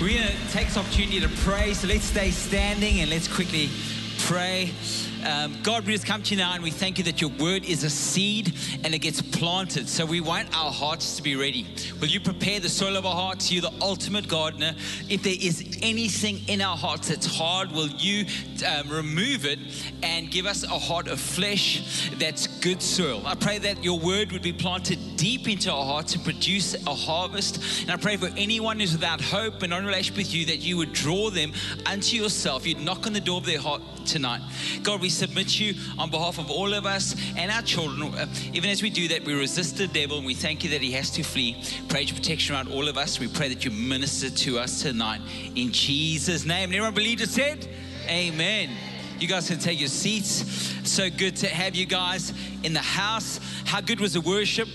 We're going to take this opportunity to pray. So let's stay standing and let's quickly pray. Um, God, we just come to you now and we thank you that your word is a seed and it gets planted. So we want our hearts to be ready. Will you prepare the soil of our hearts? You're the ultimate gardener. If there is anything in our hearts that's hard, will you um, remove it and give us a heart of flesh that's good soil? I pray that your word would be planted deep into our hearts and produce a harvest. And I pray for anyone who's without hope and not in relation with you that you would draw them unto yourself. You'd knock on the door of their heart tonight. God, we submit you on behalf of all of us and our children. Uh, Even as we do that, we resist the devil and we thank you that he has to flee. Pray your protection around all of us. We pray that you minister to us tonight in Jesus' name. And everyone believed it said, Amen. You guys can take your seats. So good to have you guys in the house. How good was the worship?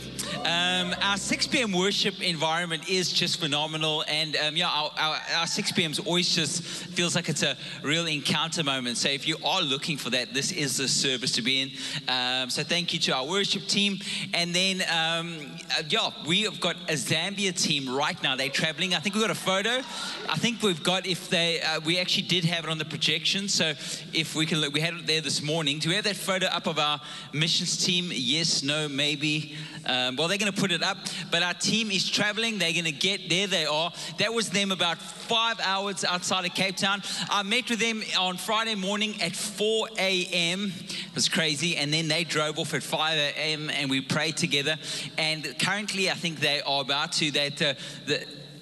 Um, our 6 p.m. worship environment is just phenomenal, and um, yeah, our, our, our 6 p.m. is always just feels like it's a real encounter moment. So if you are looking for that, this is the service to be in. Um, so thank you to our worship team, and then um, uh, yeah, we have got a Zambia team right now. They're traveling. I think we've got a photo. I think we've got if they uh, we actually did have it on the projection. So if we can look, we had it there this morning. Do we have that photo up of our missions team? Yes, no, maybe. Um, well, they're going to put it up, but our team is traveling. They're going to get there. They are. That was them about five hours outside of Cape Town. I met with them on Friday morning at 4 a.m. It was crazy. And then they drove off at 5 a.m. and we prayed together. And currently, I think they are about to, that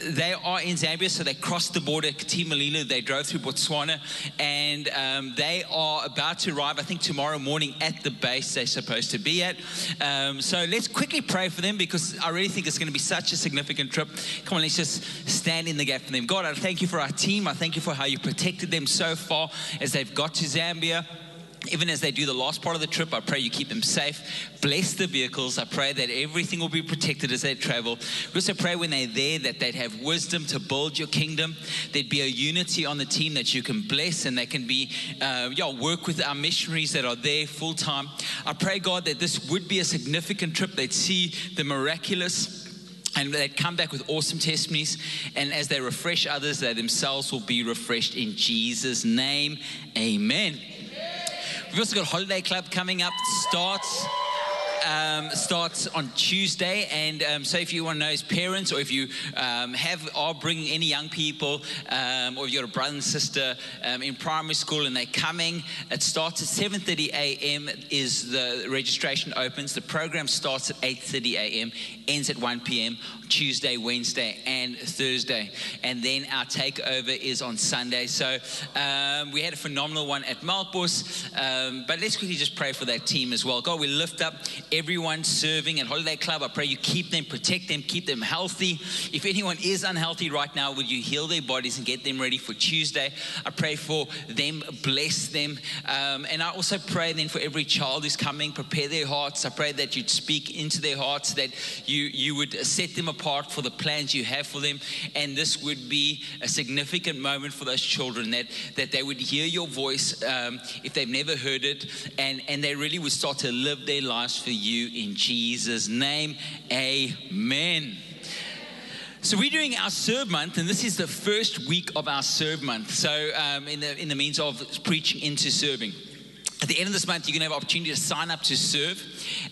they are in Zambia, so they crossed the border, Katima Mulilo, they drove through Botswana, and um, they are about to arrive, I think, tomorrow morning at the base they're supposed to be at. Um, so let's quickly pray for them because I really think it's going to be such a significant trip. Come on, let's just stand in the gap for them. God, I thank you for our team. I thank you for how you protected them so far as they've got to Zambia even as they do the last part of the trip, I pray you keep them safe. Bless the vehicles. I pray that everything will be protected as they travel. We also pray when they're there that they'd have wisdom to build your kingdom. There'd be a unity on the team that you can bless and they can be, uh, yeah, work with our missionaries that are there full time. I pray, God, that this would be a significant trip. They'd see the miraculous and they'd come back with awesome testimonies. And as they refresh others, they themselves will be refreshed in Jesus' name. Amen. We've also got Holiday Club coming up. Starts um, starts on Tuesday, and um, so if you want to know as parents, or if you um, have are bringing any young people, um, or if you're a brother and sister um, in primary school and they're coming, it starts at 7:30 a.m. is the registration opens. The program starts at 8:30 a.m. ends at 1 p.m. Tuesday, Wednesday, and Thursday, and then our takeover is on Sunday. So um, we had a phenomenal one at Malpus, but let's quickly just pray for that team as well. God, we lift up everyone serving at Holiday Club. I pray you keep them, protect them, keep them healthy. If anyone is unhealthy right now, would you heal their bodies and get them ready for Tuesday? I pray for them, bless them, um, and I also pray then for every child who's coming, prepare their hearts. I pray that you'd speak into their hearts, that you you would set them apart for the plans you have for them, and this would be a significant moment for those children that that they would hear your voice um, if they've never heard it, and and they really would start to live their lives for you in Jesus' name. Amen. So we're doing our serve month, and this is the first week of our serve month. So um, in the in the means of preaching into serving. At the end of this month, you're going to have an opportunity to sign up to serve.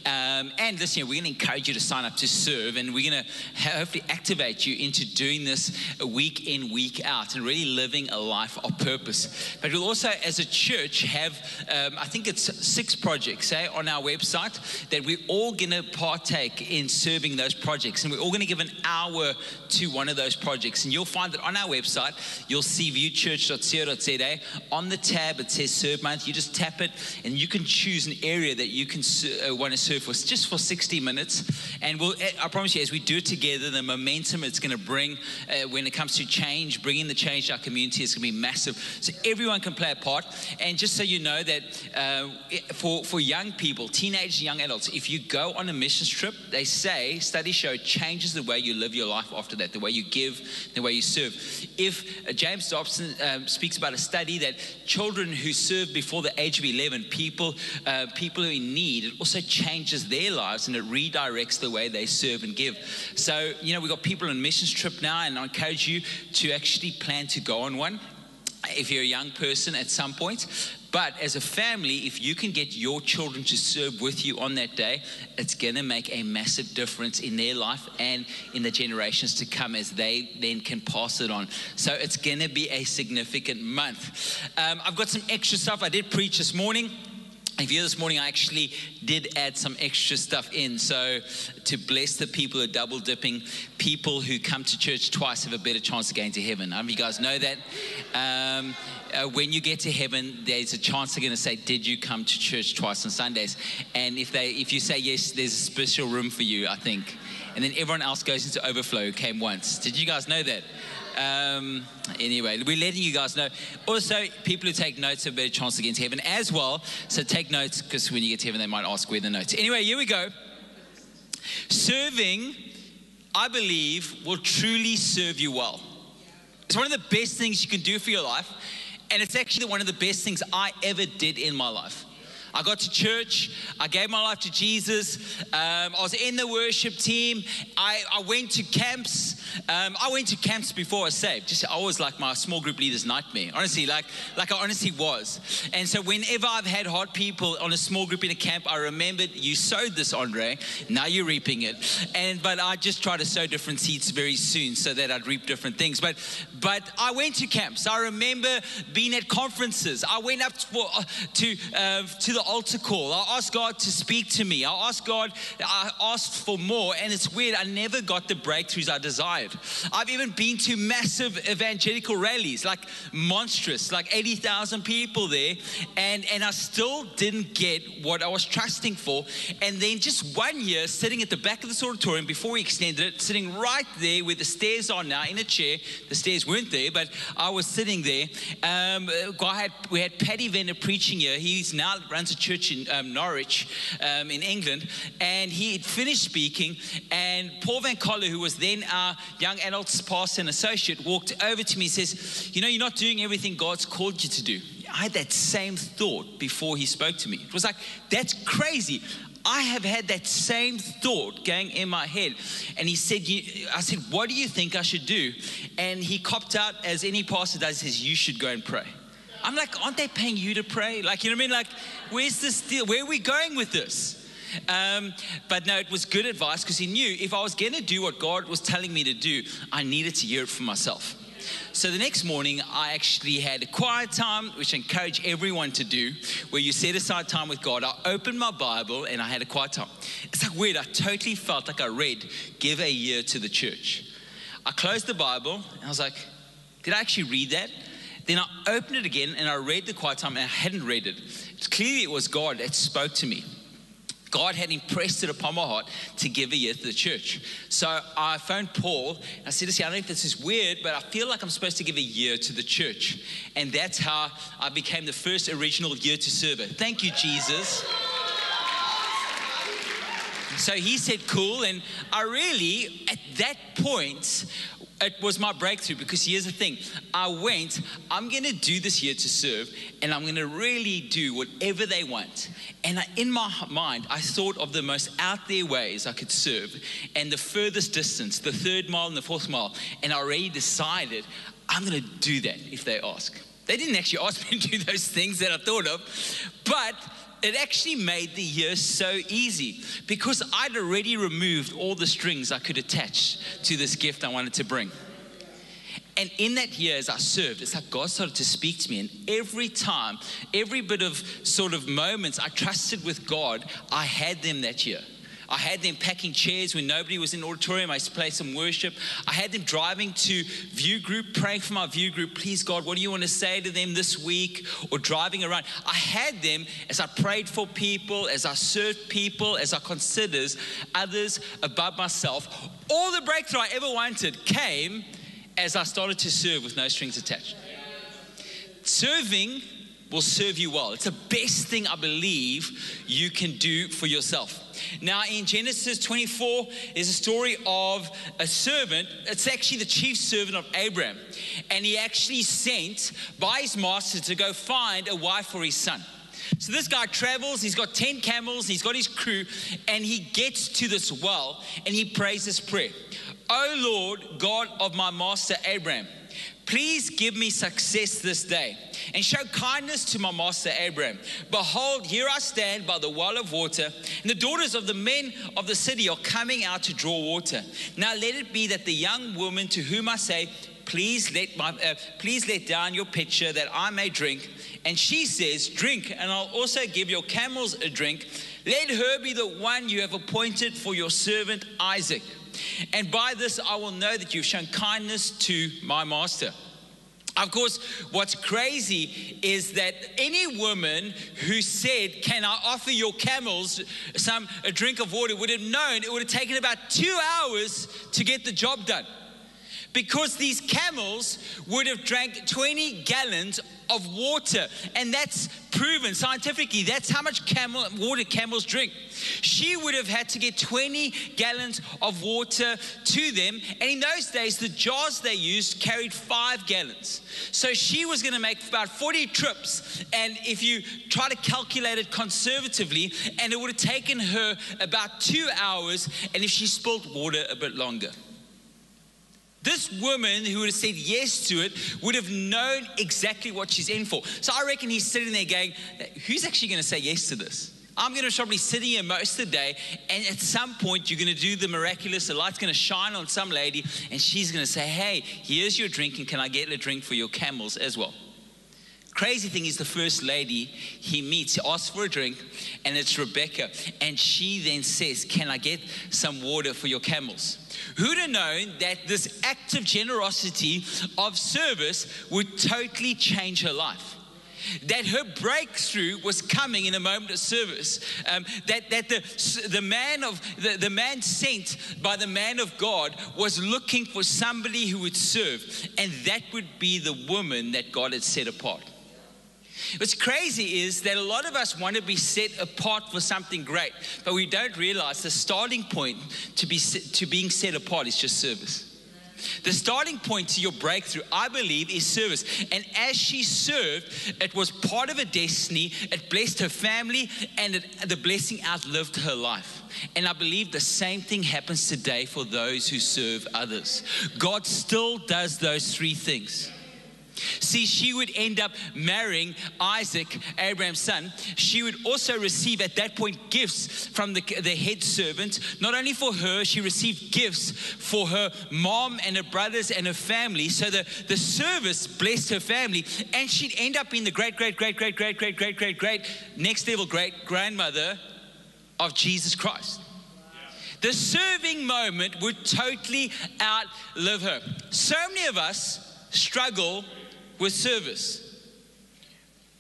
Um, and this year, we're going to encourage you to sign up to serve. And we're going to hopefully activate you into doing this week in, week out, and really living a life of purpose. But we'll also, as a church, have, um, I think it's six projects eh, on our website that we're all going to partake in serving those projects. And we're all going to give an hour to one of those projects. And you'll find that on our website, you'll see viewchurch.co.za. On the tab, it says Serve Month. You just tap it and you can choose an area that you can uh, want to serve for just for 60 minutes. And we'll i promise you as we do it together the momentum it's going to bring uh, when it comes to change bringing the change to our community is going to be massive. So everyone can play a part. And just so you know that uh, for for young people teenagers young adults if you go on a missions trip they say studies show changes the way you live your life after that the way you give the way you serve. If uh, james dobson um, speaks about a study that children who serve before the age of 11 heaven, people, uh, people who are in need, it also changes their lives and it redirects the way they serve and give. So, you know, we've got people on missions trip now, and I encourage you to actually plan to go on one if you're a young person at some point. But as a family, if you can get your children to serve with you on that day, it's going to make a massive difference in their life and in the generations to come as they then can pass it on. So it's going to be a significant month. Um, I've got some extra stuff. I did preach this morning. If you're this morning, I actually did add some extra stuff in. So, to bless the people who are double dipping, people who come to church twice have a better chance of getting to heaven. Um, you guys know that. Um, uh, when you get to heaven, there's a chance they're going to say, "Did you come to church twice on Sundays?" And if they, if you say yes, there's a special room for you, I think. And then everyone else goes into overflow came once. Did you guys know that? Um, anyway, we're letting you guys know. Also, people who take notes have a better chance to get into heaven as well. So take notes because when you get to heaven, they might ask where the notes. Anyway, here we go. Serving, I believe, will truly serve you well. It's one of the best things you can do for your life, and it's actually one of the best things I ever did in my life. I got to church. I gave my life to Jesus. Um, I was in the worship team. I, I went to camps. Um, I went to camps before I saved. Just I was like my small group leader's nightmare. Honestly, like like I honestly was. And so whenever I've had hard people on a small group in a camp, I remembered you sowed this, Andre. Now you're reaping it. And but I just try to sow different seeds very soon so that I'd reap different things. But but I went to camps. I remember being at conferences. I went up to to, uh, to the the altar call. I asked God to speak to me. I asked God, I asked for more. And it's weird, I never got the breakthroughs I desired. I've even been to massive evangelical rallies, like monstrous, like 80,000 people there. And, and I still didn't get what I was trusting for. And then just one year, sitting at the back of this auditorium before we extended it, sitting right there where the stairs are now in a chair. The stairs weren't there, but I was sitting there. Um, God had, we had Paddy Venter preaching here. He's now runs church in um, Norwich um, in England, and he had finished speaking. And Paul Van Coller, who was then our young adults pastor and associate, walked over to me and says, You know, you're not doing everything God's called you to do. I had that same thought before he spoke to me. It was like, That's crazy. I have had that same thought going in my head. And he said, You I said, what do you think I should do? And he copped out, as any pastor does, says, you should go and pray. I'm like, aren't they paying you to pray? Like, you know what I mean? Like, where's this deal? Where are we going with this? Um, but no, it was good advice because he knew if I was going to do what God was telling me to do, I needed to hear it for myself. So the next morning, I actually had a quiet time, which I encourage everyone to do, where you set aside time with God. I opened my Bible and I had a quiet time. It's like weird. I totally felt like I read, Give a year to the church. I closed the Bible and I was like, Did I actually read that? Then I opened it again and I read the quiet time and I hadn't read it. Clearly it was God that spoke to me. God had impressed it upon my heart to give a year to the church. So I phoned Paul. I said, "See, I don't know if this is weird, but I feel like I'm supposed to give a year to the church." And that's how I became the first original year to server. Thank you, Jesus. So he said, "Cool." And I really, at that point, it was my breakthrough because here's the thing I went, I'm going to do this year to serve, and I'm going to really do whatever they want. And I, in my mind, I thought of the most out there ways I could serve and the furthest distance, the third mile and the fourth mile. And I already decided I'm going to do that if they ask. They didn't actually ask me to do those things that I thought of, but it actually made the year so easy because I'd already removed all the strings I could attach to this gift I wanted to bring. And in that year, as I served, it's like God started to speak to me. And every time, every bit of sort of moments I trusted with God, I had them that year. I had them packing chairs when nobody was in the auditorium. I used to play some worship. I had them driving to view group, praying for my view group. Please, God, what do you want to say to them this week? Or driving around. I had them as I prayed for people, as I served people, as I considered others above myself. All the breakthrough I ever wanted came as I started to serve with no strings attached. Serving will serve you well. It's the best thing I believe you can do for yourself. Now, in Genesis 24, is a story of a servant. It's actually the chief servant of Abraham. And he actually sent by his master to go find a wife for his son. So this guy travels, he's got 10 camels, he's got his crew, and he gets to this well and he prays this prayer O Lord, God of my master Abraham, please give me success this day and show kindness to my master Abraham. Behold, here I stand by the well of water, and the daughters of the men of the city are coming out to draw water. Now let it be that the young woman to whom I say, please let my uh, please let down your pitcher that I may drink. And she says, Drink, and I'll also give your camels a drink. Let her be the one you have appointed for your servant Isaac. And by this I will know that you've shown kindness to my master. Of course, what's crazy is that any woman who said, Can I offer your camels some a drink of water would have known it would have taken about two hours to get the job done because these camels would have drank 20 gallons of water. And that's proven scientifically. That's how much camel water camels drink. She would have had to get 20 gallons of water to them. And in those days the jars they used carried 5 gallons. So she was going to make about 40 trips. And if you try to calculate it conservatively and it would have taken her about 2 hours. And if she spilled water a bit longer this woman who would have said yes to it would have known exactly what she's in for. So I reckon he's sitting there going, Who's actually going to say yes to this? I'm going to probably sit here most of the day, and at some point, you're going to do the miraculous. The light's going to shine on some lady, and she's going to say, Hey, here's your drink, and can I get a drink for your camels as well? Crazy thing is, the first lady he meets, he asks for a drink, and it's Rebecca. And she then says, Can I get some water for your camels? Who'd have known that this act of generosity, of service, would totally change her life? that her breakthrough was coming in a moment of service. Um, that that the, the man of the, the man sent by the man of God was looking for somebody who would serve, and that would be the woman that God had set apart. What's crazy is that a lot of us want to be set apart for something great, but we don't realize the starting point to, be, to being set apart is just service. The starting point to your breakthrough, I believe, is service. And as she served, it was part of her destiny. It blessed her family, and it, the blessing outlived her life. And I believe the same thing happens today for those who serve others. God still does those three things. See, she would end up marrying Isaac, Abraham's son. She would also receive at that point gifts from the, the head servant. Not only for her, she received gifts for her mom and her brothers and her family. So the, the service blessed her family, and she'd end up being the great, great, great, great, great, great, great, great, great, next level great grandmother of Jesus Christ. The serving moment would totally outlive her. So many of us struggle with service.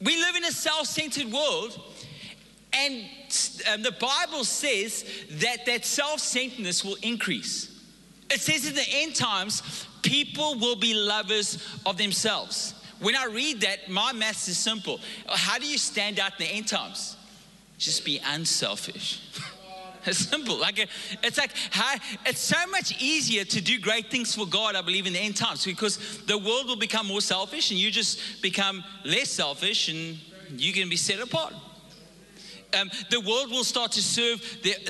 We live in a self centered world, and um, the Bible says that that self centeredness will increase. It says in the end times, people will be lovers of themselves. When I read that, my maths is simple. How do you stand out in the end times? Just be unselfish. It's simple. Like it's like how, it's so much easier to do great things for God. I believe in the end times because the world will become more selfish, and you just become less selfish, and you can be set apart. Um, the world will start to serve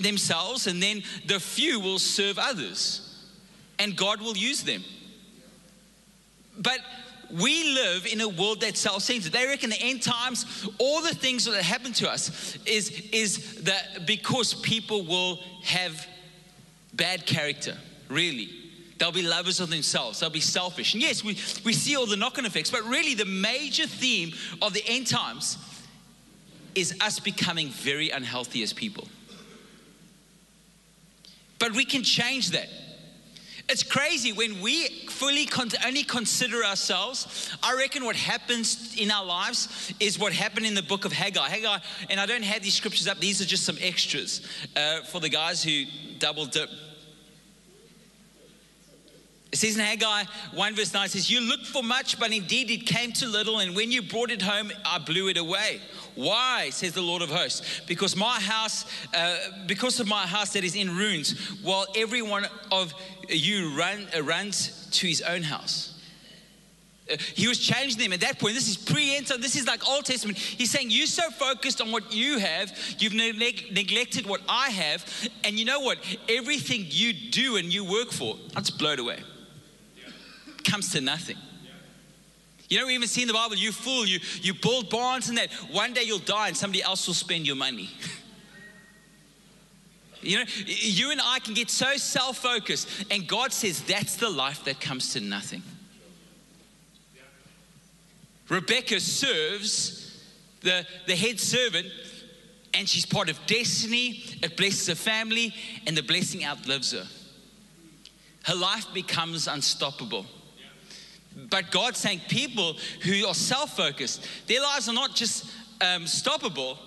themselves, and then the few will serve others, and God will use them. But we live in a world that's self-centered. They reckon the end times, all the things that happen to us is, is that because people will have bad character, really. They'll be lovers of themselves. They'll be selfish. And yes, we, we see all the knock-on effects, but really the major theme of the end times is us becoming very unhealthy as people. But we can change that. It's crazy when we fully con- only consider ourselves. I reckon what happens in our lives is what happened in the book of Haggai. Haggai, and I don't have these scriptures up, these are just some extras uh, for the guys who double dip. It says in Haggai 1 verse 9 says, You looked for much, but indeed it came to little, and when you brought it home, I blew it away. Why, says the Lord of hosts? Because my house, uh, because of my house that is in ruins, while every one of you run, uh, runs to his own house. Uh, he was challenging them at that point. This is pre enter, this is like Old Testament. He's saying, You're so focused on what you have, you've neg- neglected what I have. And you know what? Everything you do and you work for, that's blown away. Comes to nothing. You know, even see in the Bible, you fool, you, you build barns and that one day you'll die and somebody else will spend your money. you know, you and I can get so self focused, and God says that's the life that comes to nothing. Rebecca serves the, the head servant, and she's part of destiny. It blesses her family, and the blessing outlives her. Her life becomes unstoppable. But God's saying people who are self focused, their lives are not just um, stoppable,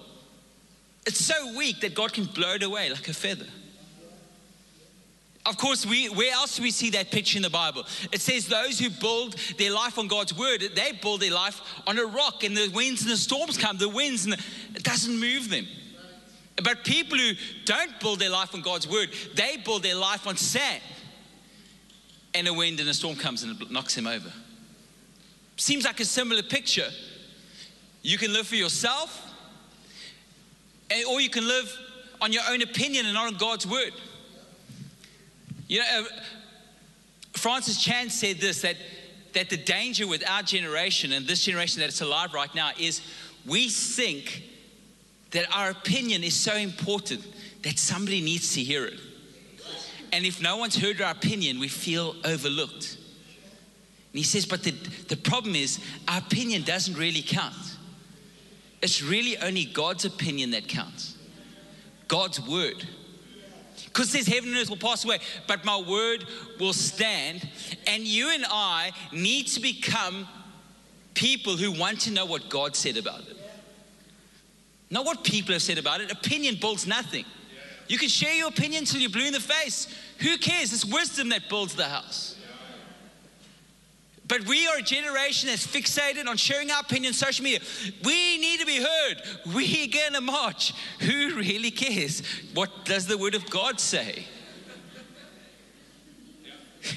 it's so weak that God can blow it away like a feather. Of course, we, where else do we see that picture in the Bible? It says those who build their life on God's word, they build their life on a rock, and the winds and the storms come, the winds, and the, it doesn't move them. But people who don't build their life on God's word, they build their life on sand. And a wind and a storm comes and it knocks him over. Seems like a similar picture. You can live for yourself, or you can live on your own opinion and not on God's word. You know, uh, Francis Chan said this that, that the danger with our generation and this generation that is alive right now is we think that our opinion is so important that somebody needs to hear it. And if no one's heard our opinion, we feel overlooked. And he says, but the, the problem is, our opinion doesn't really count. It's really only God's opinion that counts, God's word. Because says heaven and earth will pass away, but my word will stand. And you and I need to become people who want to know what God said about it. Not what people have said about it. Opinion builds nothing. You can share your opinion till you're blue in the face. Who cares? It's wisdom that builds the house. But we are a generation that's fixated on sharing our opinion on social media. We need to be heard. We're going to march. Who really cares? What does the Word of God say?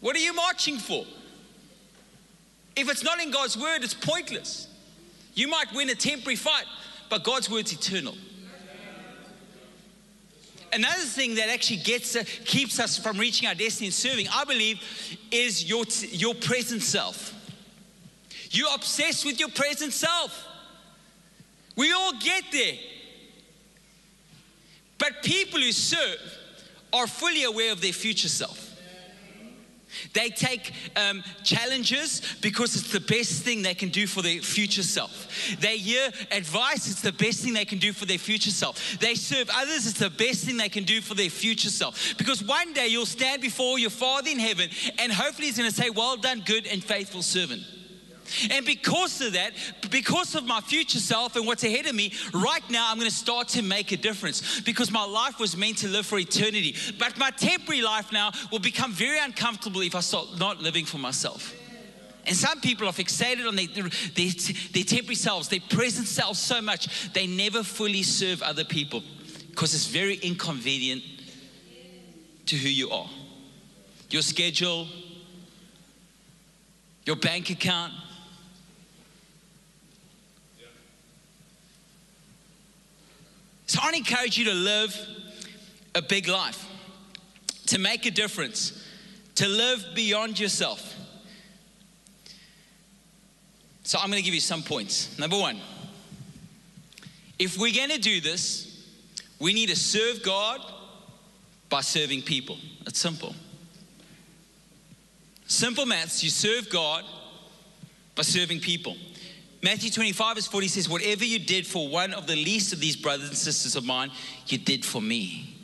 What are you marching for? If it's not in God's Word, it's pointless. You might win a temporary fight, but God's Word's eternal another thing that actually gets uh, keeps us from reaching our destiny and serving, I believe, is your your present self. You're obsessed with your present self. We all get there. But people who serve are fully aware of their future self. They take um, challenges because it's the best thing they can do for their future self. They hear advice, it's the best thing they can do for their future self. They serve others, it's the best thing they can do for their future self. Because one day you'll stand before your Father in heaven and hopefully He's going to say, Well done, good and faithful servant. And because of that, because of my future self and what's ahead of me, right now I'm going to start to make a difference because my life was meant to live for eternity. But my temporary life now will become very uncomfortable if I start not living for myself. And some people are fixated on their, their, their temporary selves, their present selves so much, they never fully serve other people because it's very inconvenient to who you are. Your schedule, your bank account, So I encourage you to live a big life, to make a difference, to live beyond yourself. So I'm going to give you some points. Number one, if we're going to do this, we need to serve God by serving people. It's simple. Simple maths, you serve God by serving people. Matthew 25, verse 40 says, Whatever you did for one of the least of these brothers and sisters of mine, you did for me.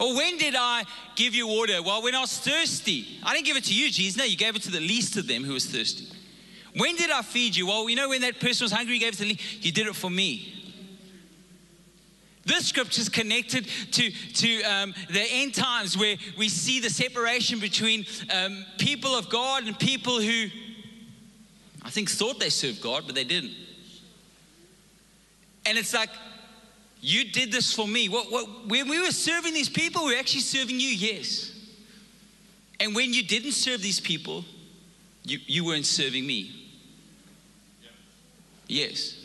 Or when did I give you water? Well, when I was thirsty. I didn't give it to you, Jesus. No, you gave it to the least of them who was thirsty. When did I feed you? Well, you know, when that person was hungry, you gave it to the least. You did it for me. This scripture is connected to, to um, the end times where we see the separation between um, people of God and people who I think thought they served God, but they didn't. And it's like, you did this for me. What, what, when we were serving these people, we are actually serving you, yes. And when you didn't serve these people, you, you weren't serving me. Yes.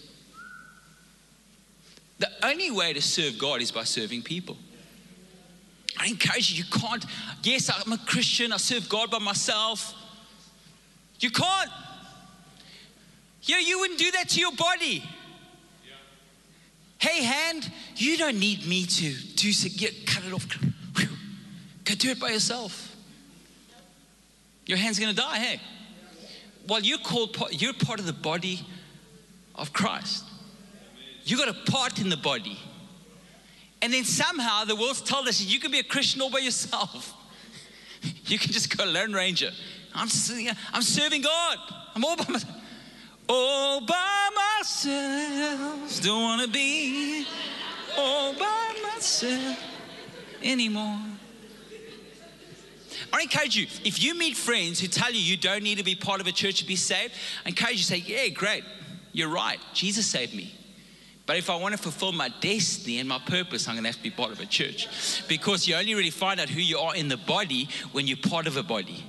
The only way to serve God is by serving people. I encourage you, you can't. Yes, I'm a Christian, I serve God by myself. You can't. You, you wouldn't do that to your body. Hey, hand, you don't need me to do get, cut it off. Go do it by yourself. Your hand's gonna die, hey. While you're called, you're part of the body of Christ. You got a part in the body. And then somehow the world's told us you can be a Christian all by yourself. You can just go Lone Ranger. I'm, I'm serving God. I'm all by myself. All by myself. Don't want to be all by myself anymore. I encourage you, if you meet friends who tell you you don't need to be part of a church to be saved, I encourage you to say, Yeah, great, you're right. Jesus saved me. But if I want to fulfill my destiny and my purpose, I'm going to have to be part of a church. Because you only really find out who you are in the body when you're part of a body.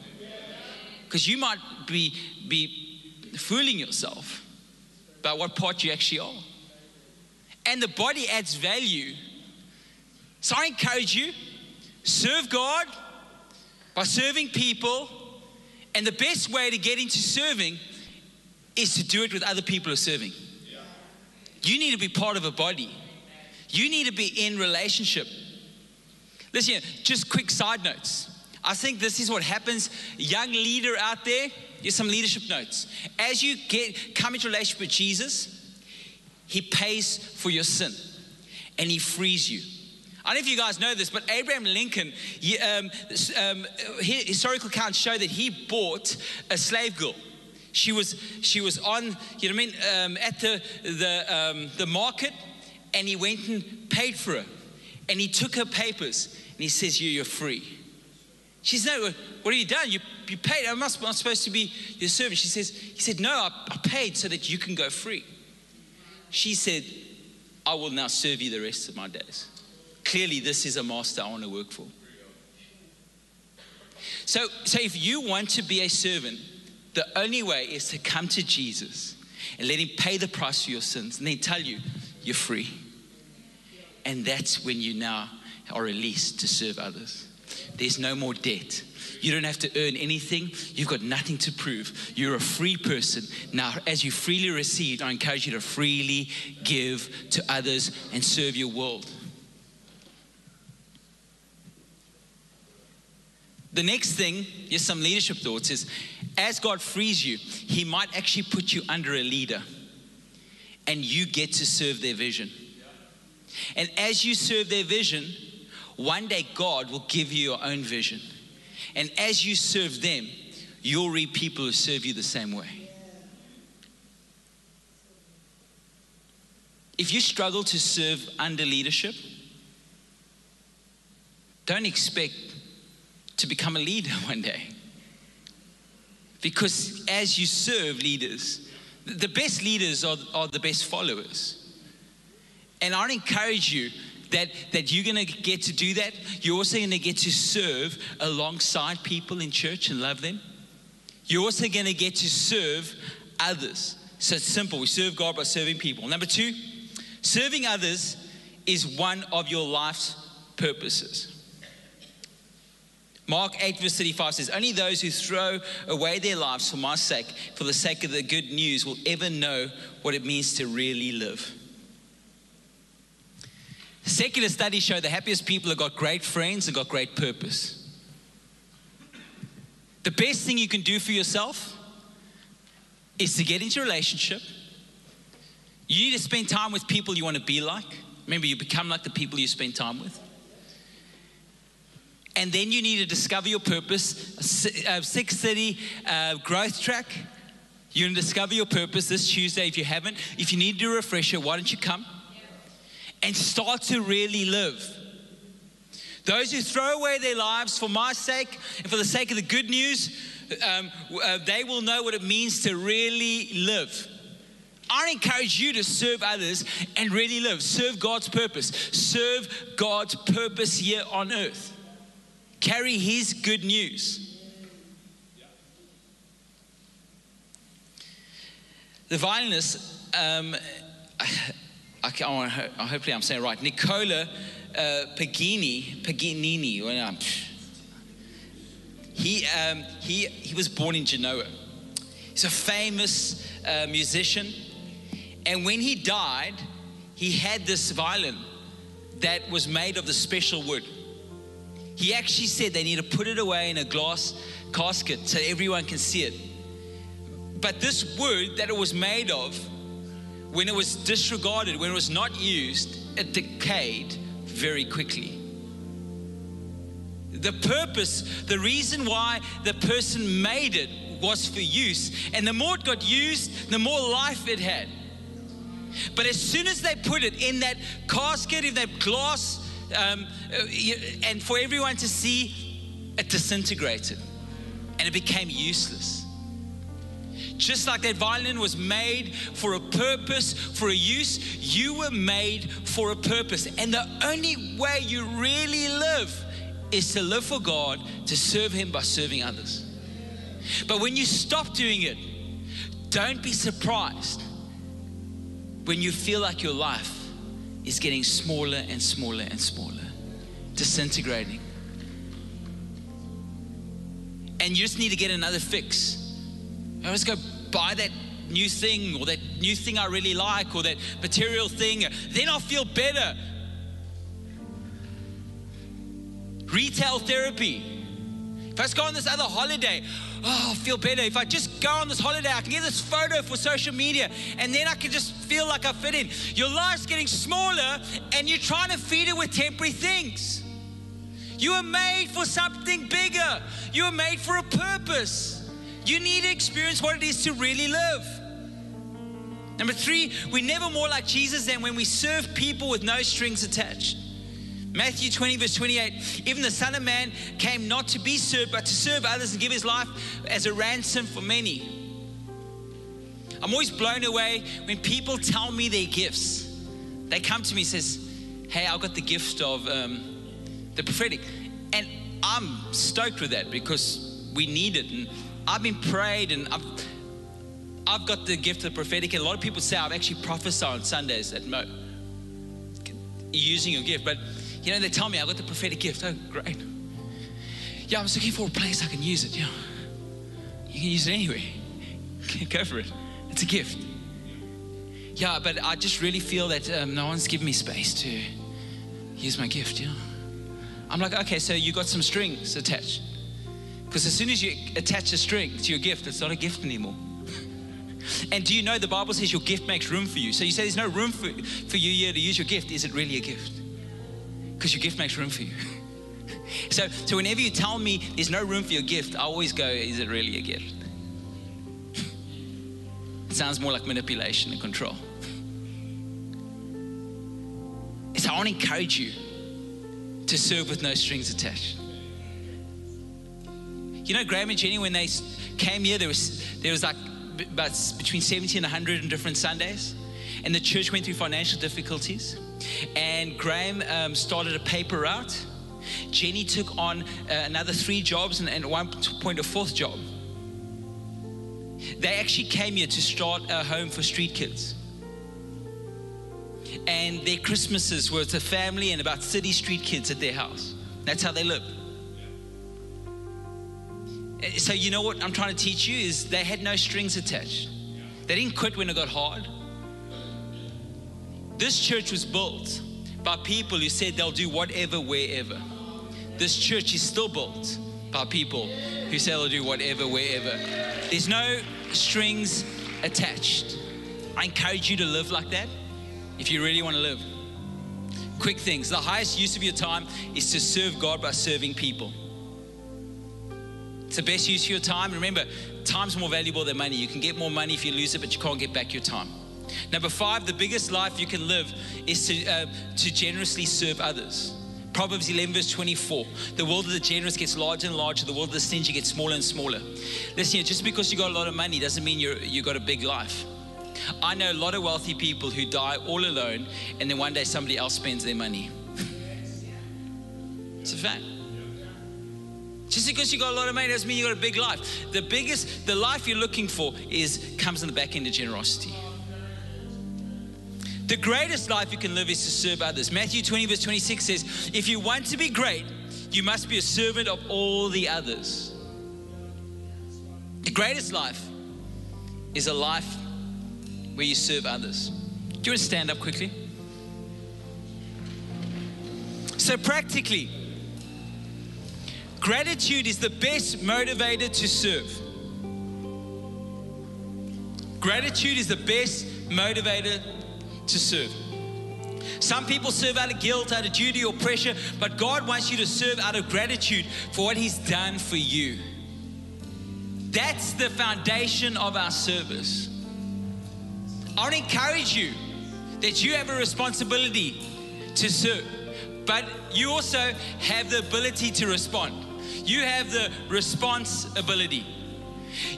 Because you might be, be fooling yourself about what part you actually are. And the body adds value. So I encourage you serve God by serving people. And the best way to get into serving is to do it with other people who are serving. You need to be part of a body. You need to be in relationship. Listen, just quick side notes. I think this is what happens. Young leader out there, some leadership notes. As you get come into relationship with Jesus, he pays for your sin and he frees you. I don't know if you guys know this, but Abraham Lincoln, um, um, historical accounts show that he bought a slave girl. She was, she was on, you know what I mean, um, at the, the, um, the market, and he went and paid for her. And he took her papers, and he says, you, You're free. She said, what have you done? You, you paid. I'm not, I'm supposed to be your servant. She says, He said, No, I, I paid so that you can go free. She said, I will now serve you the rest of my days. Clearly, this is a master I want to work for. So, so if you want to be a servant, the only way is to come to Jesus and let Him pay the price for your sins and then tell you, you're free. And that's when you now are released to serve others. There's no more debt. You don't have to earn anything. You've got nothing to prove. You're a free person. Now, as you freely received, I encourage you to freely give to others and serve your world. The next thing, here's some leadership thoughts, is as God frees you, He might actually put you under a leader and you get to serve their vision. And as you serve their vision, one day God will give you your own vision. And as you serve them, you'll reap people who serve you the same way. If you struggle to serve under leadership, don't expect to become a leader one day. Because as you serve leaders, the best leaders are, are the best followers. And I encourage you that, that you're going to get to do that. You're also going to get to serve alongside people in church and love them. You're also going to get to serve others. So it's simple. We serve God by serving people. Number two, serving others is one of your life's purposes. Mark 8, verse 35 says, Only those who throw away their lives for my sake, for the sake of the good news, will ever know what it means to really live. Secular studies show the happiest people have got great friends and got great purpose. The best thing you can do for yourself is to get into a relationship. You need to spend time with people you want to be like. Remember, you become like the people you spend time with. And then you need to discover your purpose. Uh, 630 uh, growth track. You're going to discover your purpose this Tuesday if you haven't. If you need to refresh it, why don't you come? and start to really live. Those who throw away their lives for my sake and for the sake of the good news, um, uh, they will know what it means to really live. I encourage you to serve others and really live. Serve God's purpose. Serve God's purpose here on earth. Carry His good news. The violinist, um, I, hopefully I'm saying right, Nicola uh, Paganini, um, he, um, he, he was born in Genoa. He's a famous uh, musician. And when he died, he had this violin that was made of the special wood. He actually said they need to put it away in a glass casket so everyone can see it. But this wood that it was made of, when it was disregarded, when it was not used, it decayed very quickly. The purpose, the reason why the person made it was for use. And the more it got used, the more life it had. But as soon as they put it in that casket, in that glass, um, uh, and for everyone to see, it disintegrated and it became useless. Just like that violin was made for a purpose, for a use, you were made for a purpose. And the only way you really live is to live for God, to serve Him by serving others. But when you stop doing it, don't be surprised when you feel like your life is getting smaller and smaller and smaller, disintegrating. And you just need to get another fix. I just go buy that new thing or that new thing I really like or that material thing, then I'll feel better. Retail therapy. If I just go on this other holiday, oh, I'll feel better. If I just go on this holiday, I can get this photo for social media and then I can just feel like I fit in. Your life's getting smaller and you're trying to feed it with temporary things. You were made for something bigger, you were made for a purpose. You need to experience what it is to really live. Number three, we're never more like Jesus than when we serve people with no strings attached. Matthew 20, verse 28 Even the Son of Man came not to be served, but to serve others and give his life as a ransom for many. I'm always blown away when people tell me their gifts. They come to me and says, Hey, I've got the gift of um, the prophetic. And I'm stoked with that because we need it. And I've been prayed and I've, I've got the gift of the prophetic. And a lot of people say I've actually prophesied on Sundays at Mo using your gift. But you know, they tell me I've got the prophetic gift. Oh, great. Yeah, I'm just looking for a place I can use it. Yeah. You can use it anywhere. Go for it. It's a gift. Yeah, but I just really feel that um, no one's given me space to use my gift. Yeah. I'm like, okay, so you got some strings attached. Because as soon as you attach a string to your gift, it's not a gift anymore. And do you know the Bible says your gift makes room for you? So you say there's no room for, for you here to use your gift. Is it really a gift? Because your gift makes room for you. so, so whenever you tell me there's no room for your gift, I always go, is it really a gift? it sounds more like manipulation and control. So I want to encourage you to serve with no strings attached. You know, Graham and Jenny, when they came here, there was, there was like about between 70 and 100 in different Sundays. And the church went through financial difficulties. And Graham um, started a paper route. Jenny took on uh, another three jobs and, and at one point a fourth job. They actually came here to start a home for street kids and their Christmases were with a family and about 30 street kids at their house. That's how they live. So, you know what I'm trying to teach you is they had no strings attached. They didn't quit when it got hard. This church was built by people who said they'll do whatever, wherever. This church is still built by people who say they'll do whatever, wherever. There's no strings attached. I encourage you to live like that if you really want to live. Quick things the highest use of your time is to serve God by serving people. It's the best use of your time. Remember, time's more valuable than money. You can get more money if you lose it, but you can't get back your time. Number five, the biggest life you can live is to, uh, to generously serve others. Proverbs 11, verse 24. The world of the generous gets larger and larger, the world of the stingy gets smaller and smaller. Listen, just because you got a lot of money doesn't mean you're, you got a big life. I know a lot of wealthy people who die all alone and then one day somebody else spends their money. It's a fact. Just because you got a lot of money doesn't mean you got a big life. The biggest, the life you're looking for is comes in the back end of generosity. The greatest life you can live is to serve others. Matthew 20, verse 26 says, If you want to be great, you must be a servant of all the others. The greatest life is a life where you serve others. Do you want to stand up quickly? So, practically, gratitude is the best motivator to serve. Gratitude is the best motivator to serve. Some people serve out of guilt, out of duty or pressure, but God wants you to serve out of gratitude for what He's done for you. That's the foundation of our service. I want to encourage you that you have a responsibility to serve, but you also have the ability to respond. You have the responsibility.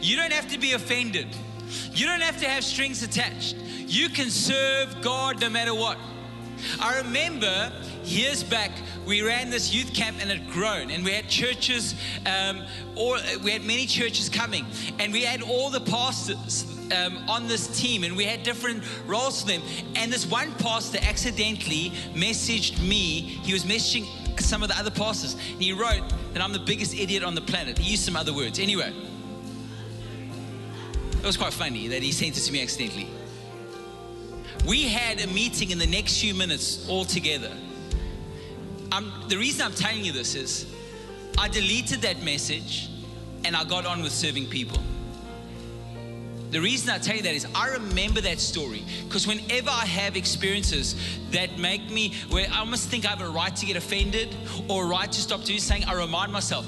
You don't have to be offended. You don't have to have strings attached. You can serve God no matter what. I remember years back, we ran this youth camp and it grown, and we had churches, um, or we had many churches coming, and we had all the pastors um, on this team, and we had different roles for them. And this one pastor accidentally messaged me. He was messaging some of the other pastors, and he wrote that I'm the biggest idiot on the planet. He used some other words. Anyway, it was quite funny that he sent it to me accidentally. We had a meeting in the next few minutes all together. Um, the reason I'm telling you this is I deleted that message and I got on with serving people. The reason I tell you that is I remember that story because whenever I have experiences that make me, where I almost think I have a right to get offended or a right to stop doing something, I remind myself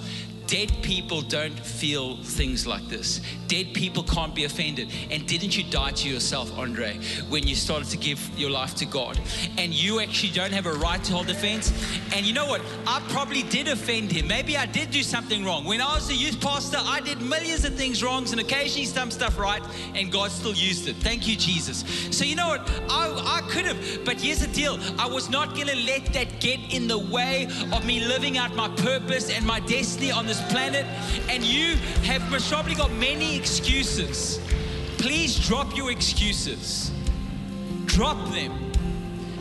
Dead people don't feel things like this. Dead people can't be offended. And didn't you die to yourself, Andre, when you started to give your life to God? And you actually don't have a right to hold offense. And you know what? I probably did offend him. Maybe I did do something wrong. When I was a youth pastor, I did millions of things wrong and occasionally some stuff right, and God still used it. Thank you, Jesus. So you know what? I, I could have, but here's the deal. I was not going to let that get in the way of me living out my purpose and my destiny on this planet, and you have probably got many excuses. Please drop your excuses. Drop them.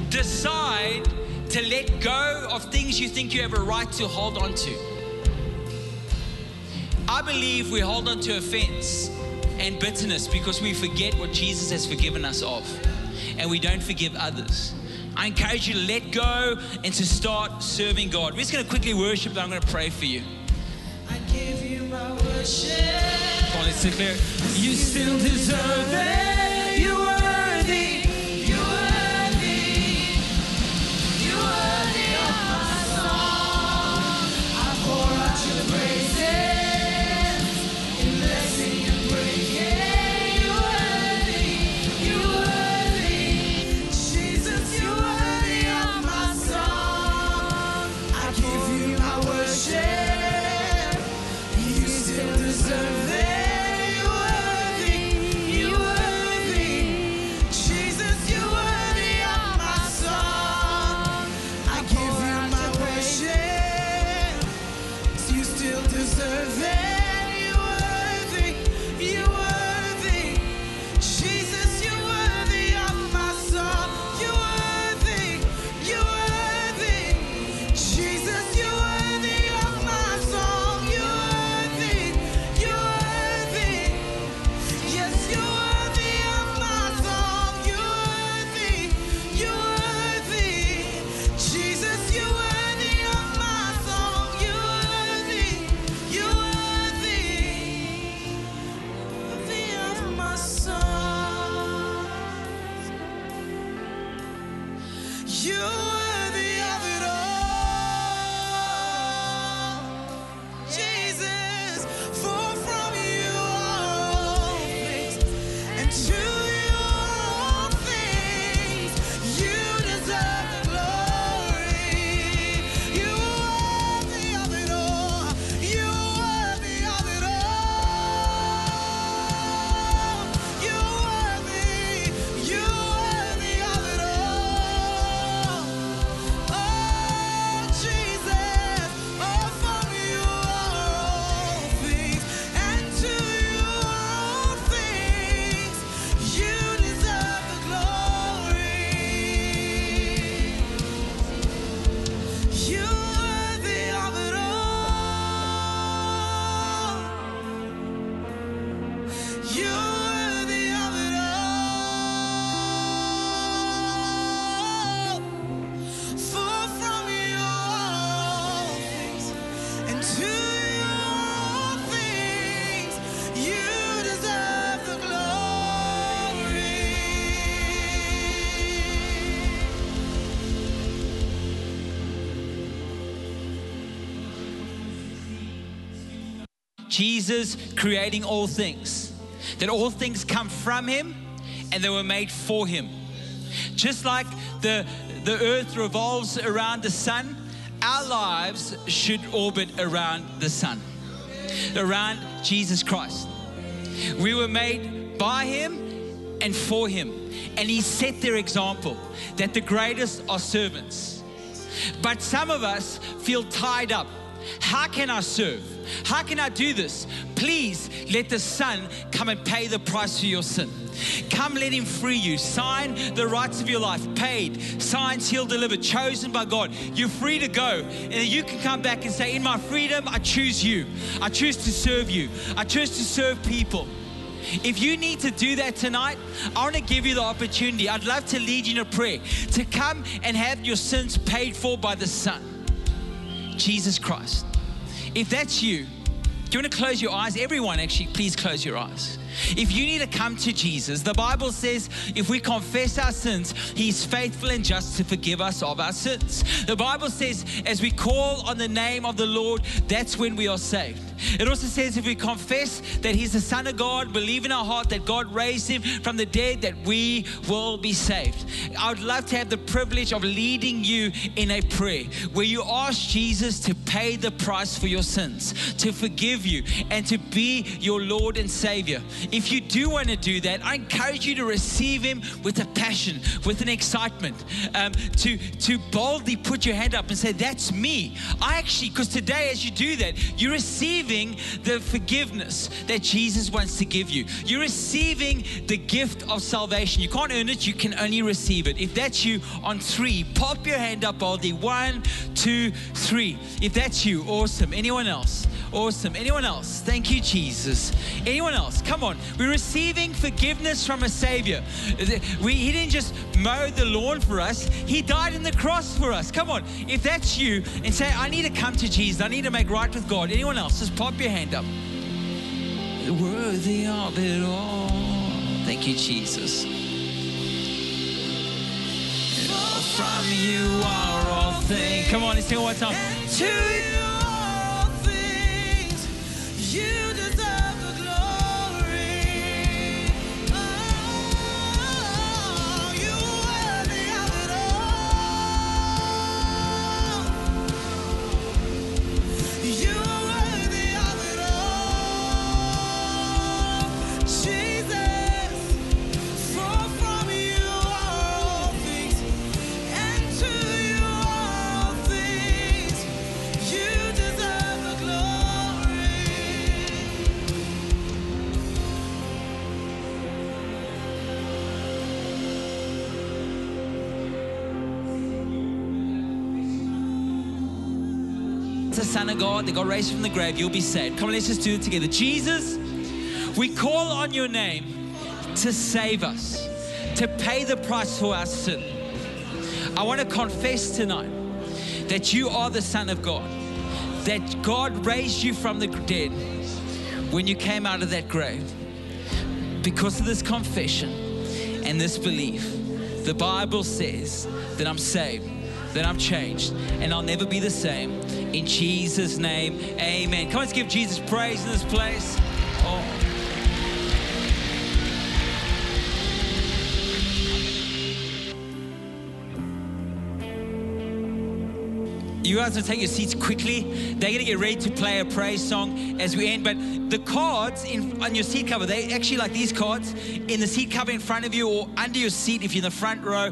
Decide to let go of things you think you have a right to hold on to. I believe we hold on to offense and bitterness because we forget what Jesus has forgiven us of and we don't forgive others. I encourage you to let go and to start serving God. We're just going to quickly worship, I'm going to pray for you. Come on, let's. You still deserve it. You're worthy. Jesus creating all things, that all things come from him and they were made for him. Just like the, the earth revolves around the sun, our lives should orbit around the sun, around Jesus Christ. We were made by him and for him. And he set their example that the greatest are servants. But some of us feel tied up. How can I serve? How can I do this? Please let the Son come and pay the price for your sin. Come, let Him free you. Sign the rights of your life, paid, signs He'll deliver, chosen by God. You're free to go. And you can come back and say, In my freedom, I choose you. I choose to serve you. I choose to serve people. If you need to do that tonight, I want to give you the opportunity. I'd love to lead you in a prayer to come and have your sins paid for by the Son, Jesus Christ. If that's you, do you want to close your eyes? Everyone, actually, please close your eyes. If you need to come to Jesus, the Bible says if we confess our sins, He's faithful and just to forgive us of our sins. The Bible says as we call on the name of the Lord, that's when we are saved. It also says if we confess that He's the Son of God, believe in our heart that God raised Him from the dead, that we will be saved. I would love to have the privilege of leading you in a prayer where you ask Jesus to pay the price for your sins, to forgive you, and to be your Lord and Savior. If you do want to do that, I encourage you to receive Him with a passion, with an excitement, um, to, to boldly put your hand up and say, That's me. I actually, because today, as you do that, you're receiving the forgiveness that Jesus wants to give you. You're receiving the gift of salvation. You can't earn it, you can only receive it. If that's you, on three, pop your hand up boldly. One, two, three. If that's you, awesome. Anyone else? Awesome. Anyone else? Thank you, Jesus. Anyone else? Come on. We're receiving forgiveness from a Savior. We, he didn't just mow the lawn for us, He died on the cross for us. Come on. If that's you and say, I need to come to Jesus, I need to make right with God. Anyone else? Just pop your hand up. Worthy of it all. Thank you, Jesus. From you are all things. Come on, let's sing one time. To you. All things. You deserve Son of God that got raised from the grave, you'll be saved. Come on, let's just do it together. Jesus, we call on your name to save us, to pay the price for our sin. I want to confess tonight that you are the Son of God, that God raised you from the dead when you came out of that grave. Because of this confession and this belief, the Bible says that I'm saved, that I'm changed, and I'll never be the same. In Jesus' name, amen. Come on, let's give Jesus praise in this place. Oh. You guys will take your seats quickly. They're going to get ready to play a praise song as we end. But the cards in, on your seat cover, they actually like these cards in the seat cover in front of you or under your seat if you're in the front row.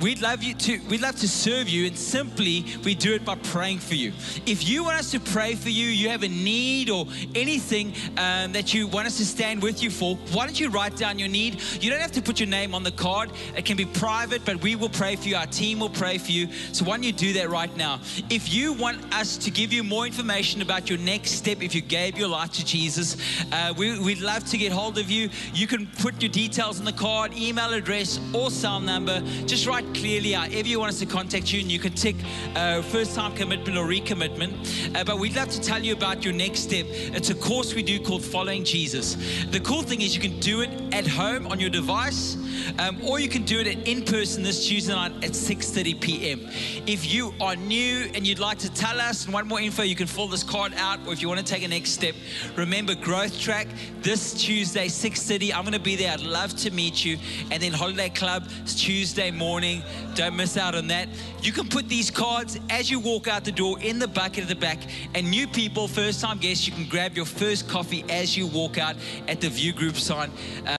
We'd love you to. We'd love to serve you, and simply we do it by praying for you. If you want us to pray for you, you have a need or anything um, that you want us to stand with you for, why don't you write down your need? You don't have to put your name on the card. It can be private, but we will pray for you. Our team will pray for you. So why don't you do that right now? If you want us to give you more information about your next step, if you gave your life to Jesus, uh, we, we'd love to get hold of you. You can put your details on the card, email address, or cell number. Just write clearly however you want us to contact you, and you can tick uh, first time commitment or recommitment. Uh, but we'd love to tell you about your next step. It's a course we do called Following Jesus. The cool thing is you can do it at home on your device, um, or you can do it in person this Tuesday night at 6:30 p.m. If you are new and you'd like to tell us and want more info, you can fill this card out. Or if you want to take a next step, remember The growth Track this Tuesday 6:30. I'm to be there. I'd love to meet you. And then Holiday Club Tuesday morning. Don't miss out on that. You can put these cards as you walk out the door in the bucket at the back. And new people, first time guests, you can grab your first coffee as you walk out at the View Group sign. Uh,